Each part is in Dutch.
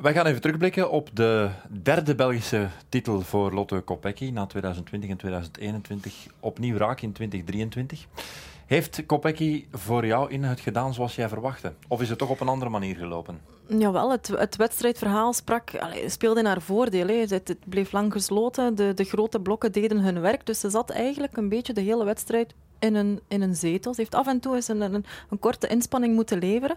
Wij gaan even terugblikken op de derde Belgische titel voor Lotte Kopecky na 2020 en 2021. Opnieuw raak in 2023. Heeft Kopecky voor jou in het gedaan zoals jij verwachtte? Of is het toch op een andere manier gelopen? Jawel, het, het wedstrijdverhaal sprak, speelde in haar voordeel. Het, het, bleef lang gesloten, de, de grote blokken deden hun werk. Dus ze zat eigenlijk een beetje de hele wedstrijd in een, in een zetel. Ze heeft af en toe eens een, een, een, korte inspanning moeten leveren.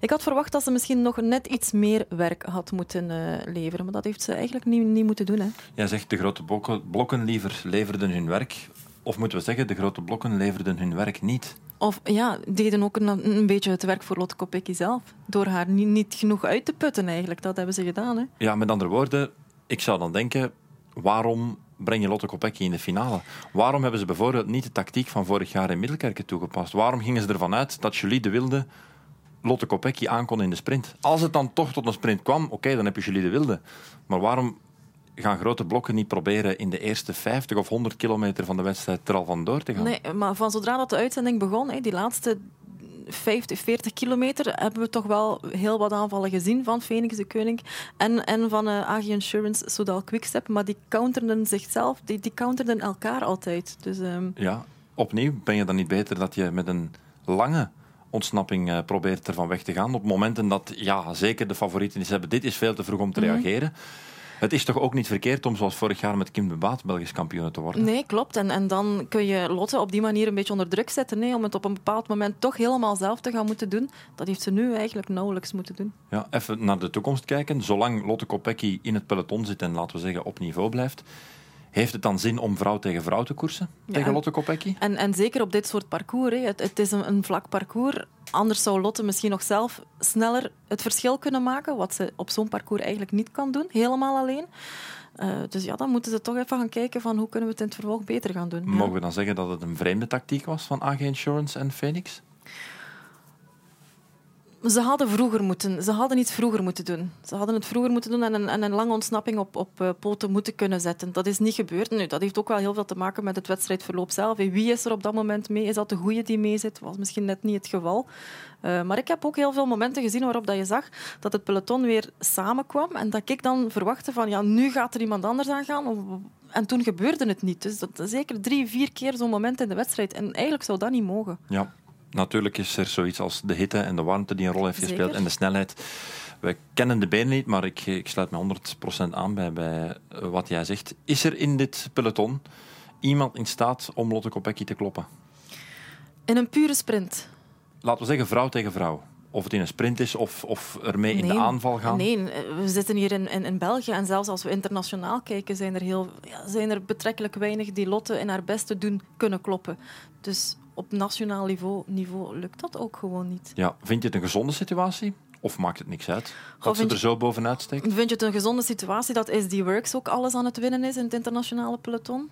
Ik had verwacht dat ze misschien nog net iets meer werk had moeten uh, leveren, maar dat heeft ze eigenlijk niet, niet moeten doen. Hè. Jij zegt de grote blokken, blokken liever leverden hun werk. Of moeten we zeggen, de grote blokken leverden hun werk niet? Of ja, deden ook een, een beetje het werk voor Lotte Kopecky zelf. Door haar niet, niet genoeg uit te putten eigenlijk. Dat hebben ze gedaan. Hè. Ja, met andere woorden, ik zou dan denken, waarom breng je Lotte Kopecky in de finale? Waarom hebben ze bijvoorbeeld niet de tactiek van vorig jaar in Middelkerken toegepast? Waarom gingen ze ervan uit dat Julie de Wilde Lotte Kopecky aankon in de sprint? Als het dan toch tot een sprint kwam, oké, dan heb je Julie de Wilde. Maar waarom gaan grote blokken niet proberen in de eerste 50 of 100 kilometer van de wedstrijd er al vandoor te gaan? Nee, maar van zodra dat de uitzending begon, die laatste 50, 40 kilometer hebben we toch wel heel wat aanvallen gezien van Phoenix de Koning en, en van uh, AG Insurance, Sodal Quickstep. Maar die counterden zichzelf, die, die counterden elkaar altijd. Dus, um... Ja, opnieuw ben je dan niet beter dat je met een lange ontsnapping uh, probeert ervan weg te gaan. Op momenten dat, ja, zeker de favorieten is hebben, dit is veel te vroeg om te mm -hmm. reageren. Het is toch ook niet verkeerd om zoals vorig jaar met Kim de Baat Belgisch kampioen te worden? Nee, klopt. En, en dan kun je Lotte op die manier een beetje onder druk zetten. Nee, om het op een bepaald moment toch helemaal zelf te gaan moeten doen. Dat heeft ze nu eigenlijk nauwelijks moeten doen. Ja, even naar de toekomst kijken. Zolang Lotte Kopecky in het peloton zit en laten we zeggen op niveau blijft, heeft het dan zin om vrouw tegen vrouw te koersen? Ja, tegen Lotte Kopecky? En, en zeker op dit soort parcours. Hè. Het, het is een, een vlak parcours. Anders zou Lotte misschien nog zelf sneller het verschil kunnen maken, wat ze op zo'n parcours eigenlijk niet kan doen, helemaal alleen. Uh, dus ja, dan moeten ze toch even gaan kijken van hoe kunnen we het in het vervolg beter gaan doen. Mogen ja. we dan zeggen dat het een vreemde tactiek was van AG Insurance en Phoenix? Ze hadden, vroeger moeten, ze hadden iets vroeger moeten doen. Ze hadden het vroeger moeten doen en een, en een lange ontsnapping op, op uh, poten moeten kunnen zetten. Dat is niet gebeurd. Nu, dat heeft ook wel heel veel te maken met het wedstrijdverloop zelf. Wie is er op dat moment mee? Is dat de goeie die mee zit? Was misschien net niet het geval. Uh, maar ik heb ook heel veel momenten gezien waarop dat je zag dat het peloton weer samenkwam en dat ik dan verwachtte van ja, nu gaat er iemand anders aan gaan. En toen gebeurde het niet. Dus dat zeker drie, vier keer zo'n moment in de wedstrijd. En eigenlijk zou dat niet mogen. Ja, natuurlijk is er zoiets als de hitte en de warmte die een rol heeft Zeker. gespeeld en de snelheid. We kennen de benen niet, maar ik, ik sluit me 100% aan bij, bij wat jij zegt. Is er in dit peloton iemand in staat om Lotte Kopecky te kloppen? In een pure sprint. Laten we zeggen vrouw tegen vrouw. Of het in een sprint is of, of ermee in de aanval gaan. Nee, we zitten hier in, in, in België en zelfs als we internationaal kijken, zijn er, heel, ja, zijn er betrekkelijk weinig die Lotte in haar beste doen kunnen kloppen. Dus op nationaal niveau, niveau lukt dat ook gewoon niet. Ja, vind je het een gezonde situatie? Of maakt het niks uit? Dat ze er zo bovenuit steekt? Vind je het een gezonde situatie dat SD Works ook alles aan het winnen is in het internationale peloton?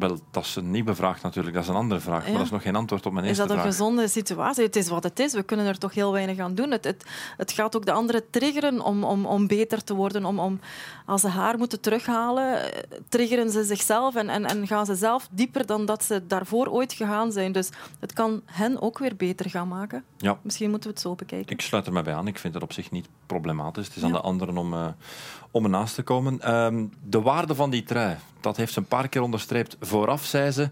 Wel, dat is een nieuwe vraag natuurlijk. Dat is een andere vraag. Maar dat is nog geen antwoord op mijn Is eerste dat een vraag. gezonde situatie? Het is wat het is. We kunnen er toch heel weinig aan doen. Het, het, het gaat ook de anderen triggeren om, om, om beter te worden. Om, om, als ze haar moeten terughalen, triggeren ze zichzelf en, en, en gaan ze zelf dieper dan dat ze daarvoor ooit gegaan zijn. Dus het kan hen ook weer beter gaan maken. Ja. Misschien moeten we het zo bekijken. Ik sluit er mij bij aan. Ik vind het op zich niet problematisch. Het is aan de anderen om, eh, om ernaast te komen. Ehm, de waarde van die trui, dat heeft ze een paar keer onderstreept. Vooraf zei ze,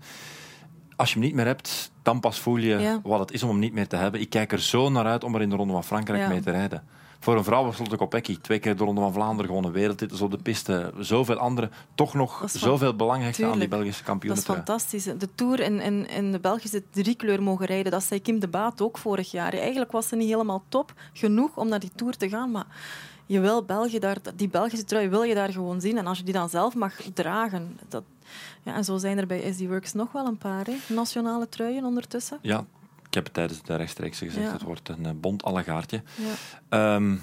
als je hem niet meer hebt, dan pas voel je Ja. wat het is om hem niet meer te hebben. Ik kijk er zo naar uit om er in de Ronde van Frankrijk Ja. mee te rijden. Voor een vrouw was Lotte Kopecky twee keer de Ronde van Vlaanderen gewonnen, wereldtitels op de piste. Zoveel anderen toch nog zoveel belang hechten aan die. Belgische Dat is fantastisch. De Tour in, in, in de Belgische driekleur mogen rijden, dat zei Kim de Baat ook vorig jaar. Eigenlijk was ze niet helemaal top genoeg om naar die Tour te gaan, maar je wil België daar, die Belgische trui wil je daar gewoon zien. En als je die dan zelf mag dragen... Dat, ja, en zo zijn er bij SD Works nog wel een paar, hè? nationale truien ondertussen. Ja, ik heb het tijdens de rechtstreeks gezegd. Ja. Het wordt een eh, bont allegaartje. Ja. Ehm,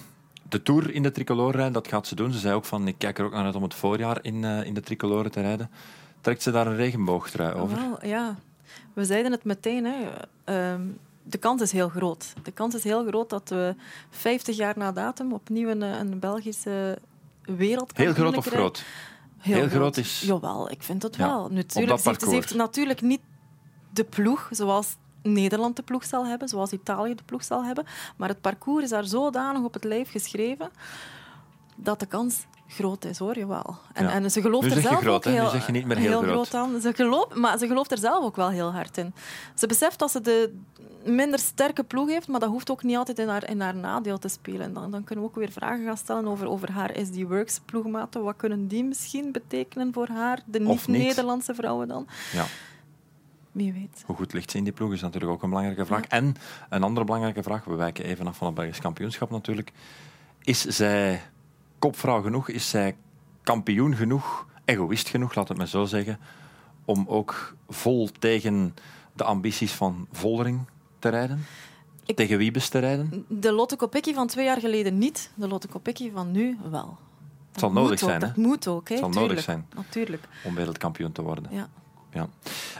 de Tour in de tricolore rijden, dat gaat ze doen. Ze zei ook van, ik kijk er ook naar uit om het voorjaar in, eh, in de tricolore te rijden. Trekt ze daar een regenboogtrui over? Wel, ja, we zeiden het meteen. Hè. Ehm, de kans is heel groot. De kans is heel groot dat we 50 jaar na datum opnieuw een, een Belgische wereldkampioen Heel groot of krijgen. groot? Heel groot is- Jawel, ik vind het Ja, wel. Natuurlijk, ze, heeft, natuurlijk niet de ploeg zoals Nederland de ploeg zal hebben, zoals Italië de ploeg zal hebben. Maar het parcours is daar zodanig op het lijf geschreven dat de kans groot is, hoor, jawel. En, Ja. en ze gelooft er zelf groot, ook heel, zeg je niet meer heel groot. aan. Ze gelooft, maar ze gelooft er zelf ook wel heel hard in. Ze beseft dat ze de minder sterke ploeg heeft, maar dat hoeft ook niet altijd in haar, in haar nadeel te spelen. En Dan, dan kunnen we ook weer vragen gaan stellen over, over haar SD Works ploegmaten. Wat kunnen die misschien betekenen voor haar, de niet. niet-Nederlandse vrouwen dan? Ja. Wie weet. Hoe goed ligt ze in die ploeg is natuurlijk ook een belangrijke vraag. En een andere belangrijke vraag, we wijken even af van het Belgisch kampioenschap natuurlijk. Is zij kopvrouw genoeg? Is zij kampioen genoeg? Egoïst genoeg, laat het me zo zeggen. Om ook vol tegen de ambities van Vollering te rijden? Ik- Tegen Wiebes te rijden? De Lotte Kopecky van twee jaar geleden niet, de Lotte Kopecky van nu wel. Dat zal moet nodig ook, zijn, hè? Dat moet ook, hè? Het zal tuurlijk. nodig zijn Natuurlijk, om wereldkampioen te worden. ja. Ja.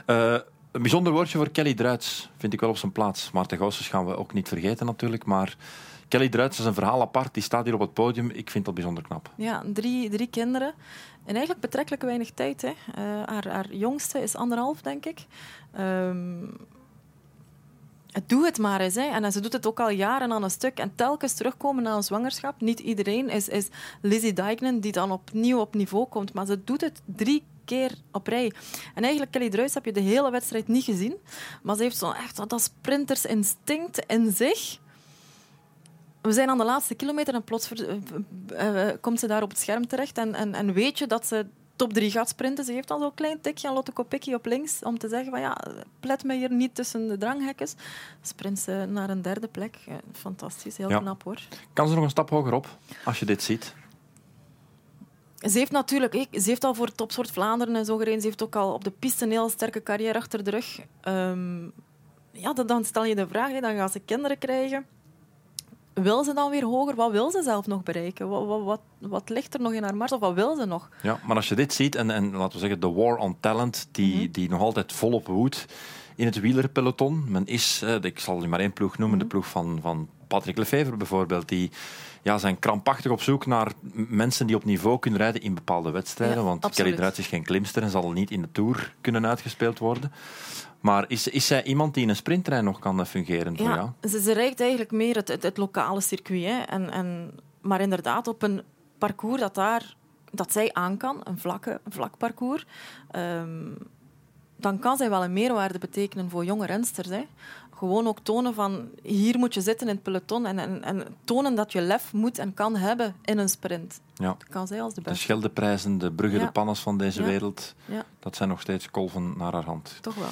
Eh, een bijzonder woordje voor Kelly Druits vind ik wel op zijn plaats. Maarten Goossens gaan we ook niet vergeten natuurlijk. Maar Kelly Druits is een verhaal apart. Die staat hier op het podium. Ik vind dat bijzonder knap. Ja, drie, drie kinderen. En eigenlijk betrekkelijk weinig tijd. Hè. Eh, haar, haar jongste is anderhalf, denk ik. Ehm, het doe het maar eens. Hè. En ze doet het ook al jaren aan een stuk. En telkens terugkomen na een zwangerschap. Niet iedereen is, is Lizzie Dijknen die dan opnieuw op niveau komt. Maar ze doet het drie keer op rij. En eigenlijk, Kelly Druis heb je de hele wedstrijd niet gezien. Maar ze heeft zo echt dat- sprintersinstinct in zich. We zijn aan de laatste kilometer en plots eh, eh, komt ze daar op het scherm terecht. En, en, en weet je dat ze top 3 gaat sprinten. Ze heeft al zo'n klein tikje aan Lotte Kopecky op links om te zeggen van ja, plet me hier niet tussen de dranghekjes. Sprint ze naar een derde plek. Fantastisch, heel Ja. knap hoor. Kan ze nog een stap hoger op als je dit ziet? Ze heeft natuurlijk, ze heeft al voor Topsport Vlaanderen en zo gereden. Ze heeft ook al op de piste een heel sterke carrière achter de rug. Ehm, ja, dan- stel je de vraag, dan gaat ze kinderen krijgen. Wil ze dan weer hoger? Wat wil ze zelf nog bereiken? Wat, wat, wat, wat ligt er nog in haar mars? Of wat wil ze nog? Ja, maar als je dit ziet, en, en laten we zeggen, de war on talent, die, Mhm. die nog altijd volop woedt in het wielerpeloton. Men is, eh, ik zal je maar één ploeg noemen, Mhm. de ploeg van, van Patrick Lefevre bijvoorbeeld, die ja, zijn krampachtig op zoek naar mensen die op niveau kunnen rijden in bepaalde wedstrijden. Ja, want absoluut. Kelly Druits is geen klimster en zal niet in de Tour kunnen uitgespeeld worden. Maar is, is zij iemand die in een sprinttrein nog kan fungeren voor jou? Ja, ze, ze rijdt eigenlijk meer het, het, het lokale circuit. Hè. En, en, maar inderdaad, op een parcours dat, daar, dat zij aan kan, een, vlakke, een vlak parcours, ehm, dan kan zij wel een meerwaarde betekenen voor jonge rensters. Hè. Gewoon ook tonen van, hier moet je zitten in het peloton en, en, en tonen dat je lef moet en kan hebben in een sprint. Ja. Dat kan zij als de De beste. Scheldeprijzen, de Brugge, Ja. de Pannes van deze Ja. wereld, dat zijn nog steeds kolven naar haar hand. toch wel.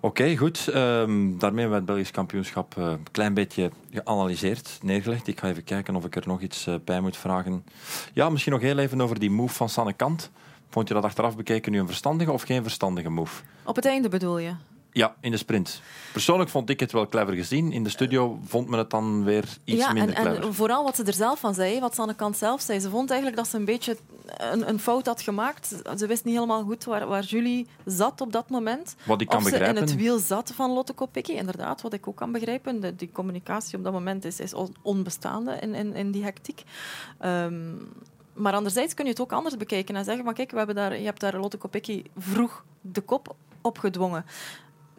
Oké, goed. Ehm, daarmee hebben we het Belgisch kampioenschap eh, een klein beetje geanalyseerd, neergelegd. Ik ga even kijken of ik er nog iets eh, bij moet vragen. Ja, misschien nog heel even over die move van Sanne Kant. Vond je dat achteraf bekeken nu een verstandige of geen verstandige move? Op het einde bedoel je? Ja, in de sprint. Persoonlijk vond ik het wel clever gezien. In de studio vond men het dan weer iets ja, minder en, clever. en vooral wat ze er zelf van zei, wat ze aan de kant zelf zei. Ze vond eigenlijk dat ze een beetje een, een fout had gemaakt. Ze wist niet helemaal goed waar, waar Julie zat op dat moment. Wat ik kan of ze begrijpen. in het wiel zat van Lotte Kopecky. Inderdaad, wat ik ook kan begrijpen. De, die communicatie op dat moment is, is on- onbestaande in, in, in die hectiek. Ehm, maar anderzijds kun je het ook anders bekijken en zeggen van kijk, we hebben daar, je hebt daar Lotte Kopecky vroeg de kop opgedwongen.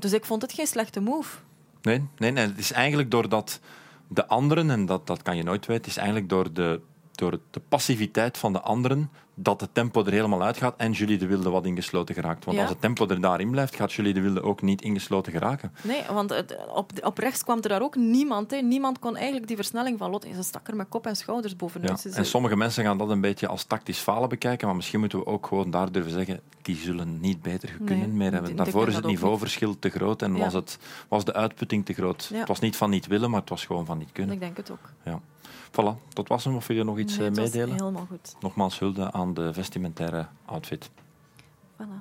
Dus ik vond het geen slechte move. Nee, nee, nee, het is eigenlijk doordat de anderen, en dat, dat kan je nooit weten, is eigenlijk door de, door de passiviteit van de anderen dat het tempo er helemaal uitgaat en Julie de Wilde wat ingesloten geraakt. Want Ja. als het tempo er daarin blijft, gaat Julie de Wilde ook niet ingesloten geraken. Nee, want het- op, op rechts kwam er daar ook niemand. Hè. Niemand kon eigenlijk die versnelling van Lotte. Ze stak er met kop en schouders bovenuit. Ja. En sommige mensen gaan dat een beetje als tactisch falen bekijken, maar misschien moeten we ook gewoon daar durven zeggen, die zullen niet beter kunnen Nee, meer hebben. Daarvoor is het niveauverschil te groot en Ja. was, het, was de uitputting te groot. Het was niet van niet willen, maar het was gewoon van niet kunnen. Ik denk het ook. Ja. Voilà, dat was hem. Of wil je nog iets Nee, eh, meedelen? Helemaal goed. Nogmaals hulde aan de vestimentaire outfit. Voilà.